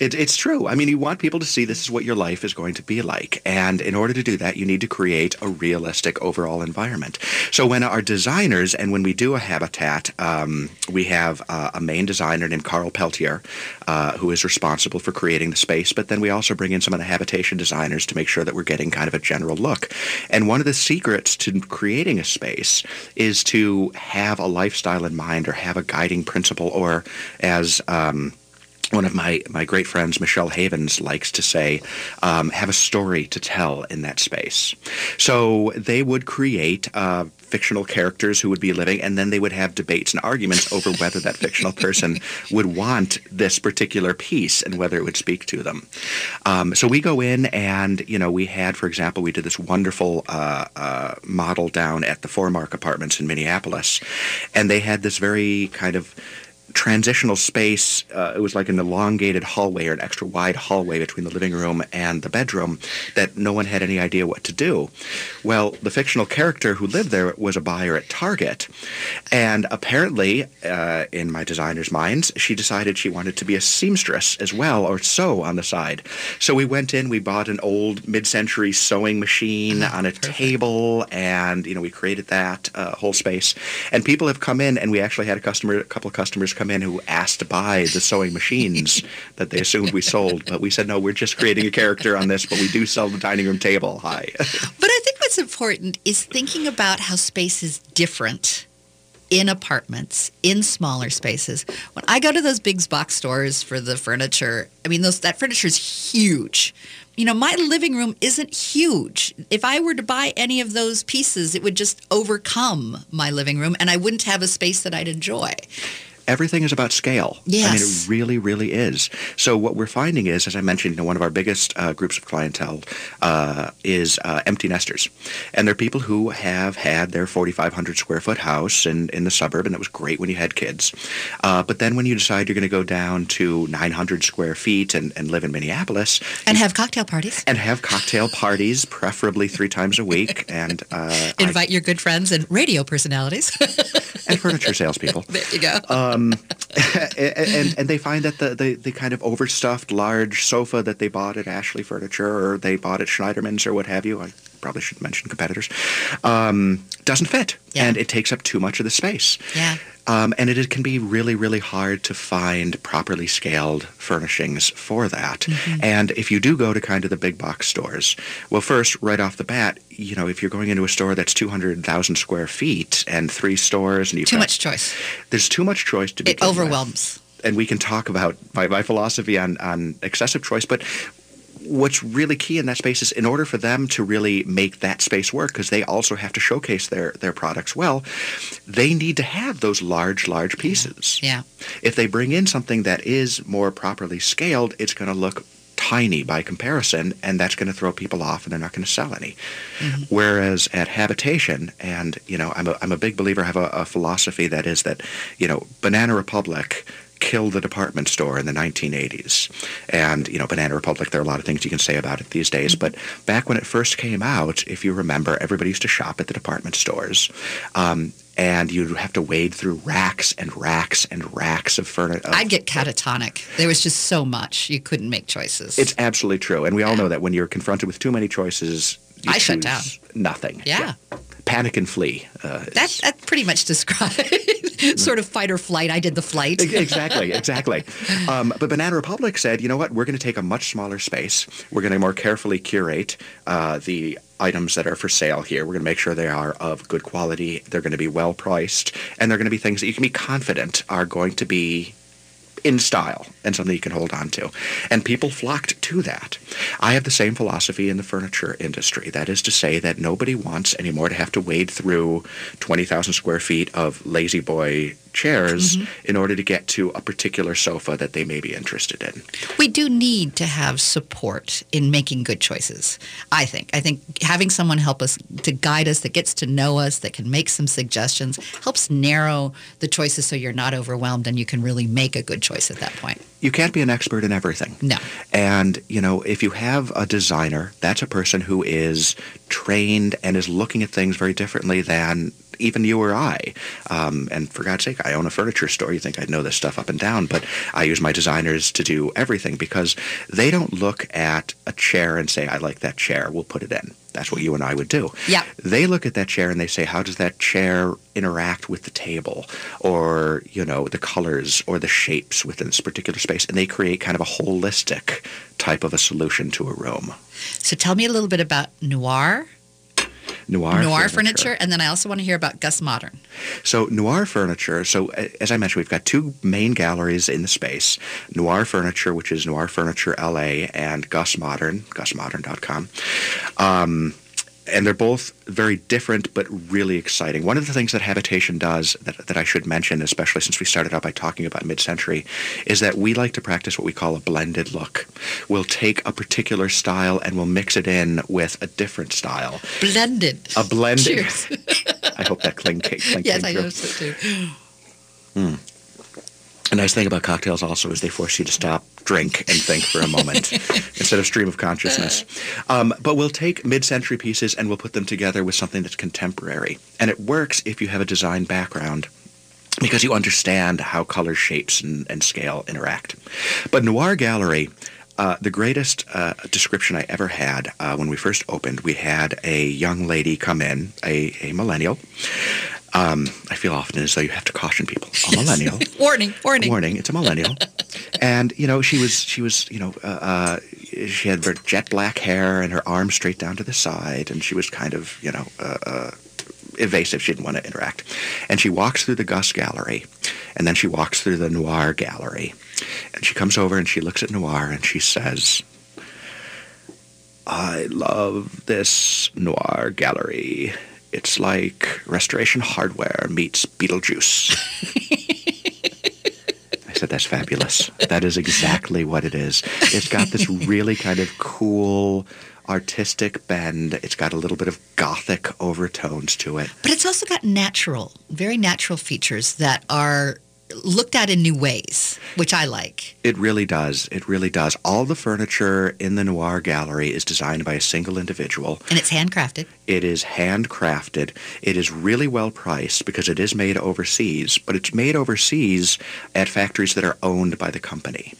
It, it's true. I mean, you want people to see this is what your life is going to be like. And in order to do that, you need to create a realistic overall environment. So when our designers, and when we do a habitat, um, we have uh, a main designer named Carl Peltier, uh, who is responsible for creating the space. But then we also bring in some of the habitation designers to make sure that we're getting kind of a general look. And one of the secrets to creating a space is to have a lifestyle in mind or have a guiding principle or as... Um, one of my, my great friends, Michelle Havens, likes to say, um, have a story to tell in that space. So they would create uh, fictional characters who would be living, and then they would have debates and arguments over whether that fictional person would want this particular piece and whether it would speak to them. Um, so we go in, and you know, we had, for example, we did this wonderful uh, uh, model down at the Foremark Apartments in Minneapolis, and they had this very kind of transitional space. Uh, it was like an elongated hallway or an extra wide hallway between the living room and the bedroom that no one had any idea what to do. Well, the fictional character who lived there was a buyer at Target. And apparently, uh, in my designer's minds, she decided she wanted to be a seamstress as well, or sew on the side. So we went in, we bought an old mid century sewing machine on a table, and, you know, we created that uh, whole space. And people have come in, and we actually had a customer, a couple of customers come in who asked to buy the sewing machines that they assumed we sold. But we said, no, we're just creating a character on this, but we do sell the dining room table. Hi. But I think what's important is thinking about how space is different in apartments, in smaller spaces. When I go to those big box stores for the furniture, I mean, those that furniture is huge. You know, my living room isn't huge. If I were to buy any of those pieces, it would just overcome my living room and I wouldn't have a space that I'd enjoy. Everything is about scale. Yes. I mean, it really, really is. So what we're finding is, as I mentioned, you know, one of our biggest uh, groups of clientele uh, is uh, empty nesters, and they're people who have had their 4,500 square foot house in in the suburb, and it was great when you had kids. Uh, but then when you decide you're going to go down to 900 square feet and, and live in Minneapolis, And have cocktail parties. and have cocktail parties, preferably three times a week, and uh, I- Invite your good friends and radio personalities. and furniture salespeople. there you go. um, and, and they find that the, the, the kind of overstuffed large sofa that they bought at Ashley Furniture or they bought at Schneiderman's or what have you, I probably should mention competitors, um, doesn't fit. And it takes up too much of the space. yeah. Um, and it, it can be really, really hard to find properly scaled furnishings for that. Mm-hmm. And if you do go to kind of the big box stores, well, first, right off the bat, you know, if you're going into a store that's 200,000 square feet and three stores and you've Too got- much choice. there's too much choice to be It overwhelms. and we can talk about my, my philosophy on, on excessive choice but what's really key in that space is in order for them to really make that space work because they also have to showcase their, their products well they need to have those large large pieces. Yeah. if they bring in something that is more properly scaled it's going to look tiny by comparison and that's going to throw people off and they're not going to sell any. Mm-hmm. Whereas at habitation and you know i'm a, I'm a big believer i have a, a philosophy that is that you know banana republic killed the department store in the 1980s and you know banana republic there are a lot of things you can say about it these days but back when it first came out if you remember everybody used to shop at the department stores um, and you'd have to wade through racks and racks and racks of furniture I'd get catatonic. There was just so much. You couldn't make choices. it's absolutely true, and we all know that when you're confronted with too many choices, you I shut choose Nothing. yeah. Panic and flee. Uh, That, that pretty much describes sort of fight or flight. I did the flight. Exactly, exactly. Um, but Banana Republic said, you know what? We're going to take a much smaller space. We're going to more carefully curate uh, the items that are for sale here. We're going to make sure they are of good quality. They're going to be well priced, and they're going to be things that you can be confident are going to be in style and something you can hold on to. And people flocked to that. I have the same philosophy in the furniture industry. That is to say that nobody wants anymore to have to wade through 20,000 square feet of La-Z-Boy chairs mm-hmm. in order to get to a particular sofa that they may be interested in. We do need to have support in making good choices. I think. I think having someone help us to guide us, that gets to know us, that can make some suggestions, helps narrow the choices so you're not overwhelmed and you can really make a good choice at that point. You can't be an expert in everything. No. And, you know, if you have a designer, that's a person who is trained and is looking at things very differently than even you or I. Um, and for God's sake, I own a furniture store. You think I'd know this stuff up and down, but I use my designers to do everything because they don't look at a chair and say, I like that chair, we'll put it in. That's what you and I would do. Yeah. They look at that chair and they say, how does that chair interact with the table or, you know, the colors or the shapes within this particular space? And they create kind of a holistic type of a solution to a room. So tell me a little bit about Noir, Noir, Noir furniture, and then I also want to hear about Gus Modern. So Noir Furniture. So as I mentioned, we've got two main galleries in the space: Noir Furniture, which is Noir Furniture LA, and Gus Modern, GusModern.com. Um, and they're both very different but really exciting. One of the things that Habitation does that, that I should mention, especially since we started out by talking about mid-century, is that we like to practice what we call a blended look. We'll take a particular style and we'll mix it in with a different style. Blended. A blended. Cheers. I hope that cling, cling yes, I know so too. Hmm. A nice thing about cocktails also is they force you to stop, drink, and think for a moment instead of stream of consciousness. Um, but we'll take mid-century pieces and we'll put them together with something that's contemporary. And it works if you have a design background because you understand how color, shapes, and, and scale interact. But Noir Gallery, uh, the greatest uh, description I ever had uh, when we first opened, we had a young lady come in, a, a millennial. Um, I feel often as though you have to caution people. A millennial. warning, warning. Warning, it's a millennial. and, you know, she was, she was, you know, uh, uh, she had her jet black hair and her arms straight down to the side, and she was kind of, you know, uh, uh, evasive. She didn't want to interact. And she walks through the Gus Gallery, and then she walks through the Noir Gallery. And she comes over and she looks at Noir and she says, I love this Noir Gallery. It's like Restoration Hardware meets Beetlejuice. I said, that's fabulous. That is exactly what it is. It's got this really kind of cool artistic bend. It's got a little bit of gothic overtones to it. But it's also got natural, very natural features that are looked at in new ways, which I like. It really does. It really does. All the furniture in the Noir Gallery is designed by a single individual. And it's handcrafted. It is handcrafted. It is really well priced because it is made overseas, but it's made overseas at factories that are owned by the company.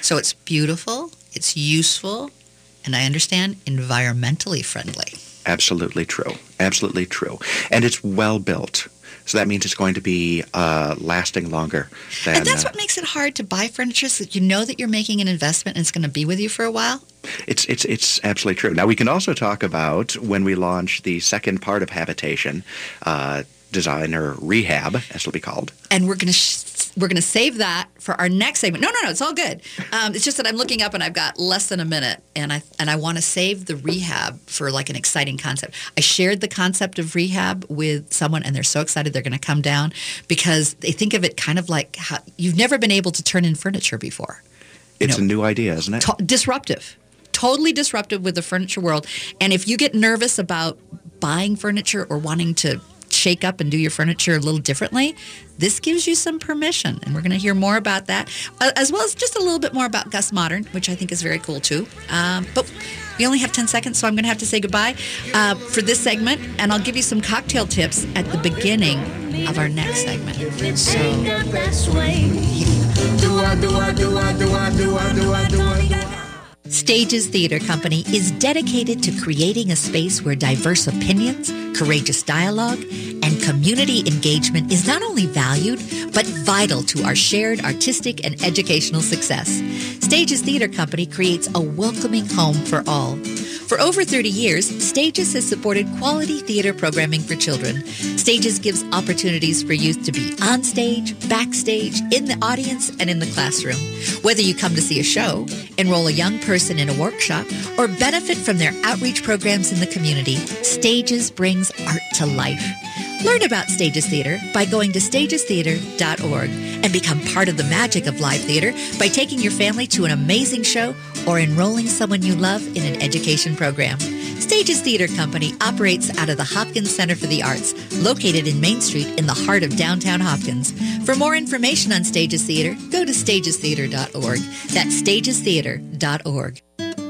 So it's beautiful, it's useful, and I understand environmentally friendly. Absolutely true. Absolutely true. And it's well built. So that means it's going to be uh, lasting longer. Than, and that's uh, what makes it hard to buy furniture, so that you know that you're making an investment and it's going to be with you for a while. It's it's it's absolutely true. Now we can also talk about when we launch the second part of habitation. Uh, design or rehab, as it'll be called. And we're going to sh- we're going to save that for our next segment. No, no, no, it's all good. Um, it's just that I'm looking up and I've got less than a minute, and I and I want to save the rehab for like an exciting concept. I shared the concept of rehab with someone, and they're so excited they're going to come down because they think of it kind of like how you've never been able to turn in furniture before. It's a new idea, isn't it? To- disruptive. Totally disruptive with the furniture world. And if you get nervous about buying furniture or wanting to shake up and do your furniture a little differently, this gives you some permission. And we're going to hear more about that, uh, as well as just a little bit more about Gus Modern, which I think is very cool too. Um, but we only have 10 seconds, so I'm going to have to say goodbye uh, for this segment. And I'll give you some cocktail tips at the beginning of our next segment. So. Stages Theater Company is dedicated to creating a space where diverse opinions, courageous dialogue, and community engagement is not only valued, but vital to our shared artistic and educational success. Stages Theater Company creates a welcoming home for all. For over 30 years, Stages has supported quality theater programming for children. Stages gives opportunities for youth to be on stage, backstage, in the audience, and in the classroom. Whether you come to see a show, enroll a young person in a workshop, or benefit from their outreach programs in the community, Stages brings art to life. Learn about Stages Theater by going to stagestheater.org and become part of the magic of live theater by taking your family to an amazing show or enrolling someone you love in an education program. Stages Theater Company operates out of the Hopkins Center for the Arts, located in Main Street in the heart of downtown Hopkins. For more information on Stages Theater, go to stagestheater.org. That's stagestheater.org.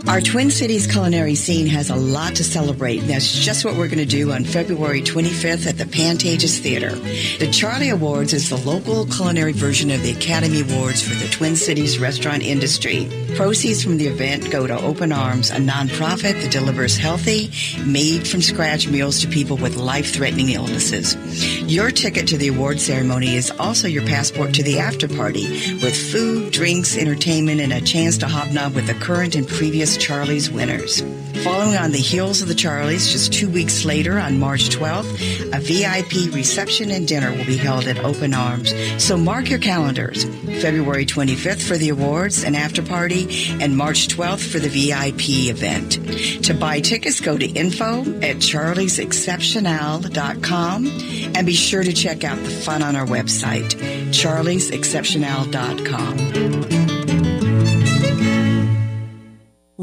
Our Twin Cities culinary scene has a lot to celebrate, that's just what we're going to do on February 25th at the Pantages Theater. The Charlie Awards is the local culinary version of the Academy Awards for the Twin Cities restaurant industry. Proceeds from the event go to Open Arms, a nonprofit that delivers healthy, made from scratch meals to people with life threatening illnesses. Your ticket to the award ceremony is also your passport to the after party with food, drinks, entertainment, and a chance to hobnob with the current and previous Charlie's winners. Following on the heels of the Charlies, just two weeks later on March 12th, a VIP reception and dinner will be held at Open Arms. So mark your calendars. February 25th for the awards and after party, and March 12th for the VIP event. To buy tickets, go to info at charliesexceptional.com and be sure to check out the fun on our website, charliesexceptional.com.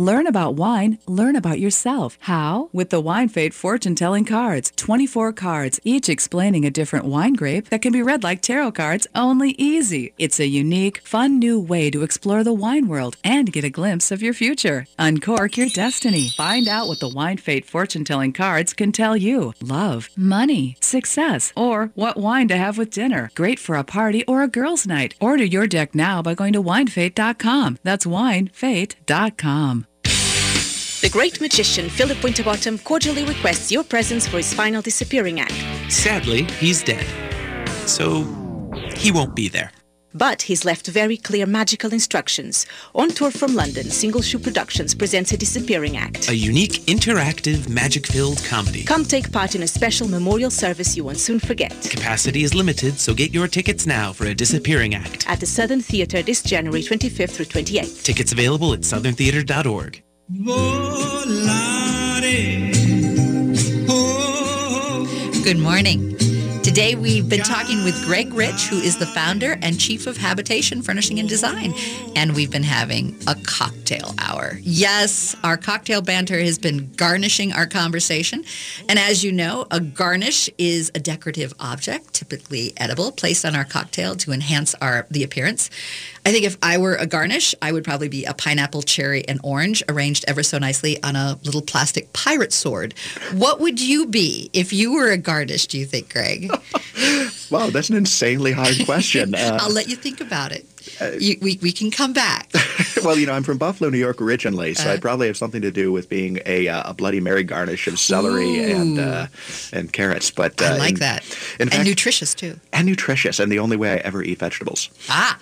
Learn about wine, learn about yourself. How? With the Wine Fate fortune telling cards. 24 cards, each explaining a different wine grape that can be read like tarot cards, only easy. It's a unique, fun new way to explore the wine world and get a glimpse of your future. Uncork your destiny. Find out what the Wine Fate fortune telling cards can tell you. Love, money, success, or what wine to have with dinner. Great for a party or a girls' night. Order your deck now by going to winefate.com. That's winefate.com. The great magician Philip Winterbottom cordially requests your presence for his final disappearing act. Sadly, he's dead. So he won't be there. But he's left very clear magical instructions. On tour from London, Single Shoe Productions presents a disappearing act. A unique, interactive, magic filled comedy. Come take part in a special memorial service you won't soon forget. Capacity is limited, so get your tickets now for a disappearing act. At the Southern Theatre this January 25th through 28th. Tickets available at southerntheater.org. Oh, oh, oh. Good morning. Today we've been talking with Greg Rich, who is the founder and chief of Habitation Furnishing and Design, and we've been having a cocktail hour. Yes, our cocktail banter has been garnishing our conversation. And as you know, a garnish is a decorative object, typically edible, placed on our cocktail to enhance our the appearance. I think if I were a garnish, I would probably be a pineapple, cherry, and orange arranged ever so nicely on a little plastic pirate sword. What would you be if you were a garnish, do you think, Greg? Wow, that's an insanely hard question. Uh, I'll let you think about it. You, we, we can come back. well, you know, I'm from Buffalo, New York originally, so Uh. I'd probably have something to do with being a, uh, a Bloody Mary garnish of celery and uh, and carrots. But uh, I like in- that. In and fact, nutritious, too. and nutritious, and the only way I ever eat vegetables. Ah,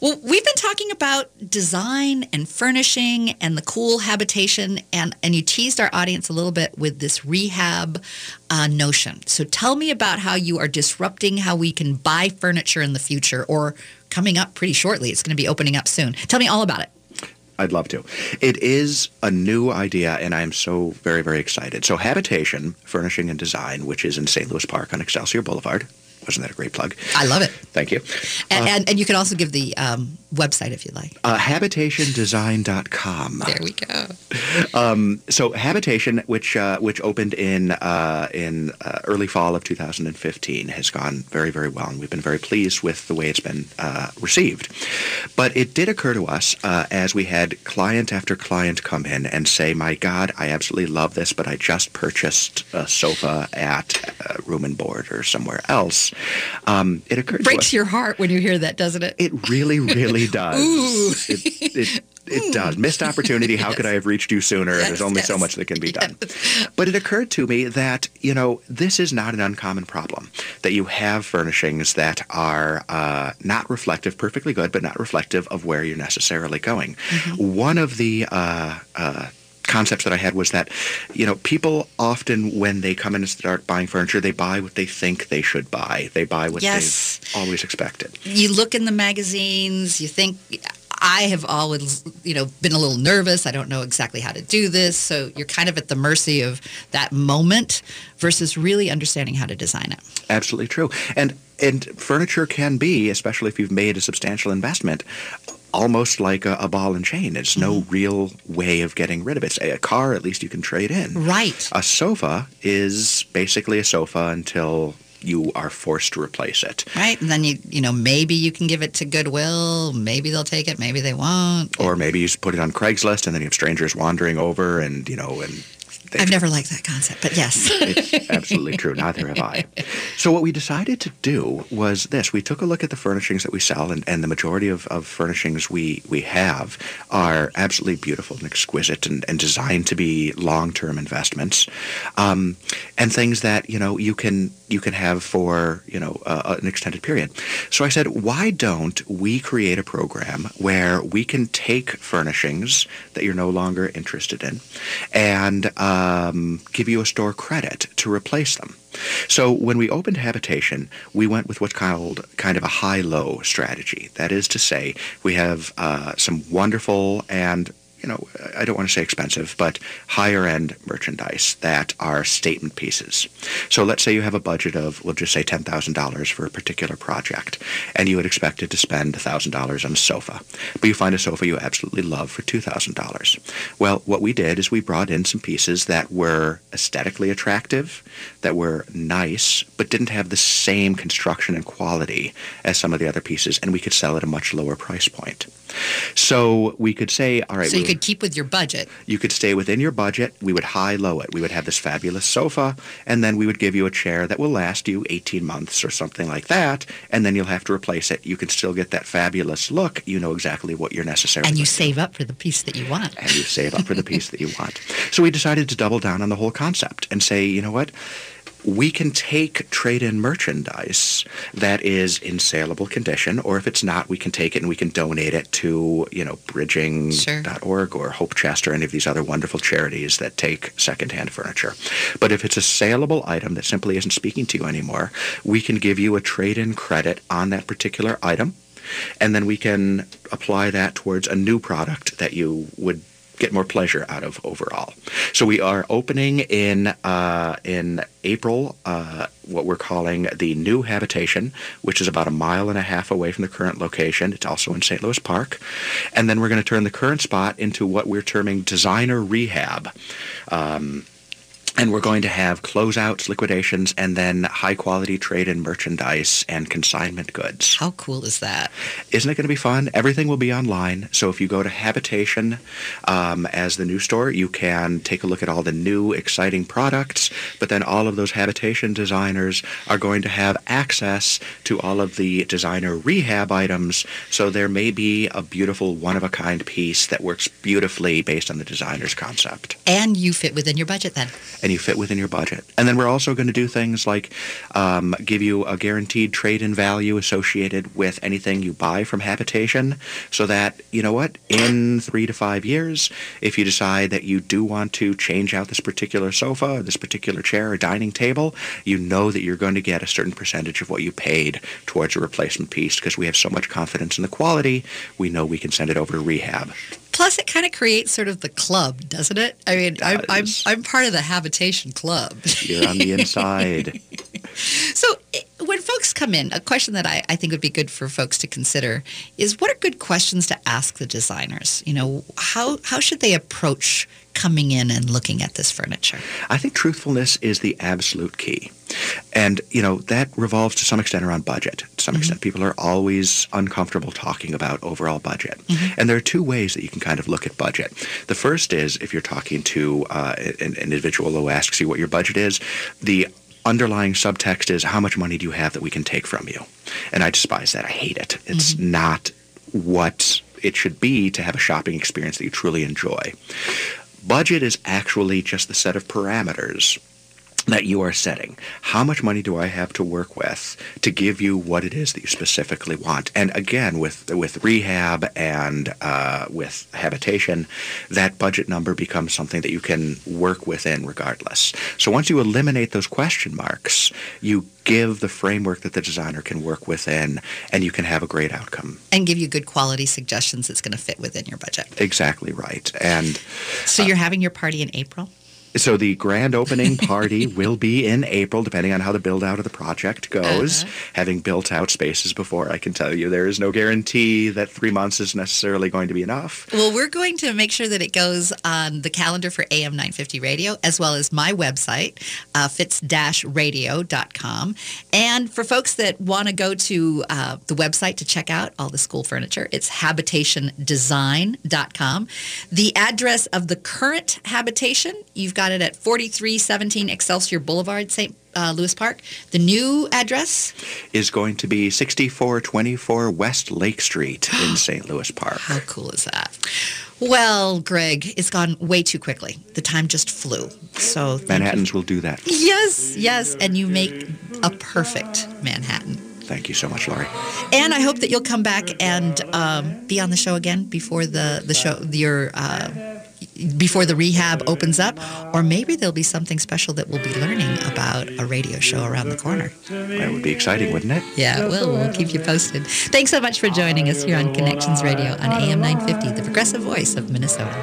well, we've been talking about design and furnishing and the cool habitation, and, and you teased our audience a little bit with this rehab uh, notion. So tell me about how you are disrupting how we can buy furniture in the future or coming up pretty shortly. It's going to be opening up soon. Tell me all about it. I'd love to. It is a new idea, and I'm so very, very excited. So, Habitation, Furnishing and Design, which is in St. Louis Park on Excelsior Boulevard. Wasn't that a great plug? I love it. Thank you. And, Uh, and, and you can also give the um, website if you like. uh, habitationdesign.com. There we go. Um, so Habitation, which uh, which opened in uh, in uh, early fall of 2015, has gone very very well, and we've been very pleased with the way it's been uh, received. But it did occur to us uh, as we had client after client come in and say, "My God, I absolutely love this, but I just purchased a sofa at uh, Room and Board or somewhere else." Um, it occurred. Breaks your heart when you hear that, doesn't it? It really, really does. It, it, it does. Missed opportunity. How could I have reached you sooner? There's only so much that can be done. But it occurred to me that, you know, this is not an uncommon problem. That you have furnishings that are uh, not reflective, perfectly good, but not reflective of where you're necessarily going. One of the uh, uh, concepts that I had was that, you know, people often, when they come in and start buying furniture, they buy what they think they should buy. They buy what Yes. they've always expected. you look in the magazines, you think, I have always, you know, been a little nervous. I don't know exactly how to do this. So you're kind of at the mercy of that moment versus really understanding how to design it. Absolutely true. And and furniture can be, especially if you've made a substantial investment, almost like a, a ball and chain. There's no mm-hmm. real way of getting rid of it. Say a car, at least you can trade in. Right. A sofa is basically a sofa until you are forced to replace it. Right. And then you, you know, maybe you can give it to Goodwill. Maybe they'll take it. Maybe they won't. Or maybe you just put it on Craigslist and then you have strangers wandering over and, you know, and I've never liked that concept, but yes. It's absolutely true. Neither have I. So what we decided to do was this. We took a look at the furnishings that we sell, and, and the majority of, of furnishings we, we have are absolutely beautiful and exquisite and, and designed to be long-term investments, um, and things that, you know, you can you can have for, you know, uh, an extended period. So I said, why don't we create a program where we can take furnishings that you're no longer interested in and um, give you a store credit to replace them. So when we opened Habitation, we went with what's called kind of a high-low strategy. That is to say, we have uh, some wonderful and you know, I don't want to say expensive, but higher end merchandise that are statement pieces. So let's say you have a budget of, we'll just say $10,000 for a particular project, and you had expected to spend $1,000 on a sofa, but you find a sofa you absolutely love for $2,000. Well, what we did is we brought in some pieces that were aesthetically attractive, that were nice, but didn't have the same construction and quality as some of the other pieces, and we could sell at a much lower price point. So we could say, all right, So you we- could keep with your budget. you could stay within your budget. We would high-low it. We would have this fabulous sofa, and then we would give you a chair that will last you 18 months or something like that, and then you'll have to replace it. You can still get that fabulous look. You know exactly what you're necessarily And you save up for the piece that you want. and you save up for the piece that you want. So we decided to double down on the whole concept and say, you know what? We can take trade-in merchandise that is in saleable condition, or if it's not, we can take it and we can donate it to, you know, bridging.org or Hope Chest or any of these other wonderful charities that take secondhand furniture. But if it's a saleable item that simply isn't speaking to you anymore, we can give you a trade-in credit on that particular item, and then we can apply that towards a new product that you would get more pleasure out of overall. So we are opening in uh, in April uh, what we're calling the new habitation, which is about a mile and a half away from the current location. It's also in St. Louis Park, and then we're going to turn the current spot into what we're terming designer rehab. Um, and we're going to have closeouts, liquidations, and then high quality trade in merchandise and consignment goods. How cool is that? Isn't it going to be fun? Everything will be online. So if you go to Habitation um, as the new store, you can take a look at all the new exciting products. But then all of those Habitation designers are going to have access to all of the designer rehab items. So there may be a beautiful one of a kind piece that works beautifully based on the designer's concept And you fit within your budget then. And you fit within your budget. And then we're also going to do things like um, give you a guaranteed trade-in value associated with anything you buy from Habitation, so that you know what, in three to five years, if you decide that you do want to change out this particular sofa, or this particular chair, or dining table, you know that you're going to get a certain percentage of what you paid towards a replacement piece because we have so much confidence in the quality. We know we can send it over to rehab. Plus, it kind of creates sort of the club, doesn't it? I mean, I'm, I'm, I'm part of the habitation club. You're on the inside. So, eh, when folks come in, a question that I, I think would be good for folks to consider is what are good questions to ask the designers? You know, how, how should they approach coming in and looking at this furniture? I think truthfulness is the absolute key. And, you know, that revolves to some extent around budget. To some extent, mm-hmm. people are always uncomfortable talking about overall budget. Mm-hmm. And there are two ways that you can kind of look at budget. The first is if you're talking to uh, an, an individual who asks you what your budget is, the underlying subtext is how much money do you have that we can take from you? And I despise that. I hate it. It's mm-hmm. not what it should be to have a shopping experience that you truly enjoy. Budget is actually just the set of parameters that you are setting. How much money do I have to work with to give you what it is that you specifically want? And again, with with rehab and uh, with habitation, that budget number becomes something that you can work within regardless. So once you eliminate those question marks, you give the framework that the designer can work within, and you can have a great outcome. And give you good quality suggestions that's going to fit within your budget. Exactly right. And So, you're having your party in April? So the grand opening party will be in April, depending on how the build out of the project goes. Uh-huh. Having built out spaces before, I can tell you there is no guarantee that three months is necessarily going to be enough. Well, we're going to make sure that it goes on the calendar for AM 950 Radio, as well as my website, uh, fitz-radio.com. And for folks that want to go to uh, the website to check out all the school furniture, it's habitationdesign.com. The address of the current habitation, you've got it at 4317 Excelsior Boulevard, St. Uh, Louis Park. The new address, Is going to be 6424 West Lake Street in St. Louis Park. How cool is that? Well, Greg, it's gone way too quickly. The time just flew. So. Manhattans will do that. Yes, yes, and you make a perfect Manhattan. Thank you so much, Lori. And I hope that you'll come back and um, be on the show again before the the show your uh, before the rehab opens up, or maybe there'll be something special that we'll be learning about a radio show around the corner. That would be exciting, wouldn't it? Yeah, it will. We'll keep you posted. Thanks so much for joining us here on Connections Radio on AM 950, the progressive voice of Minnesota.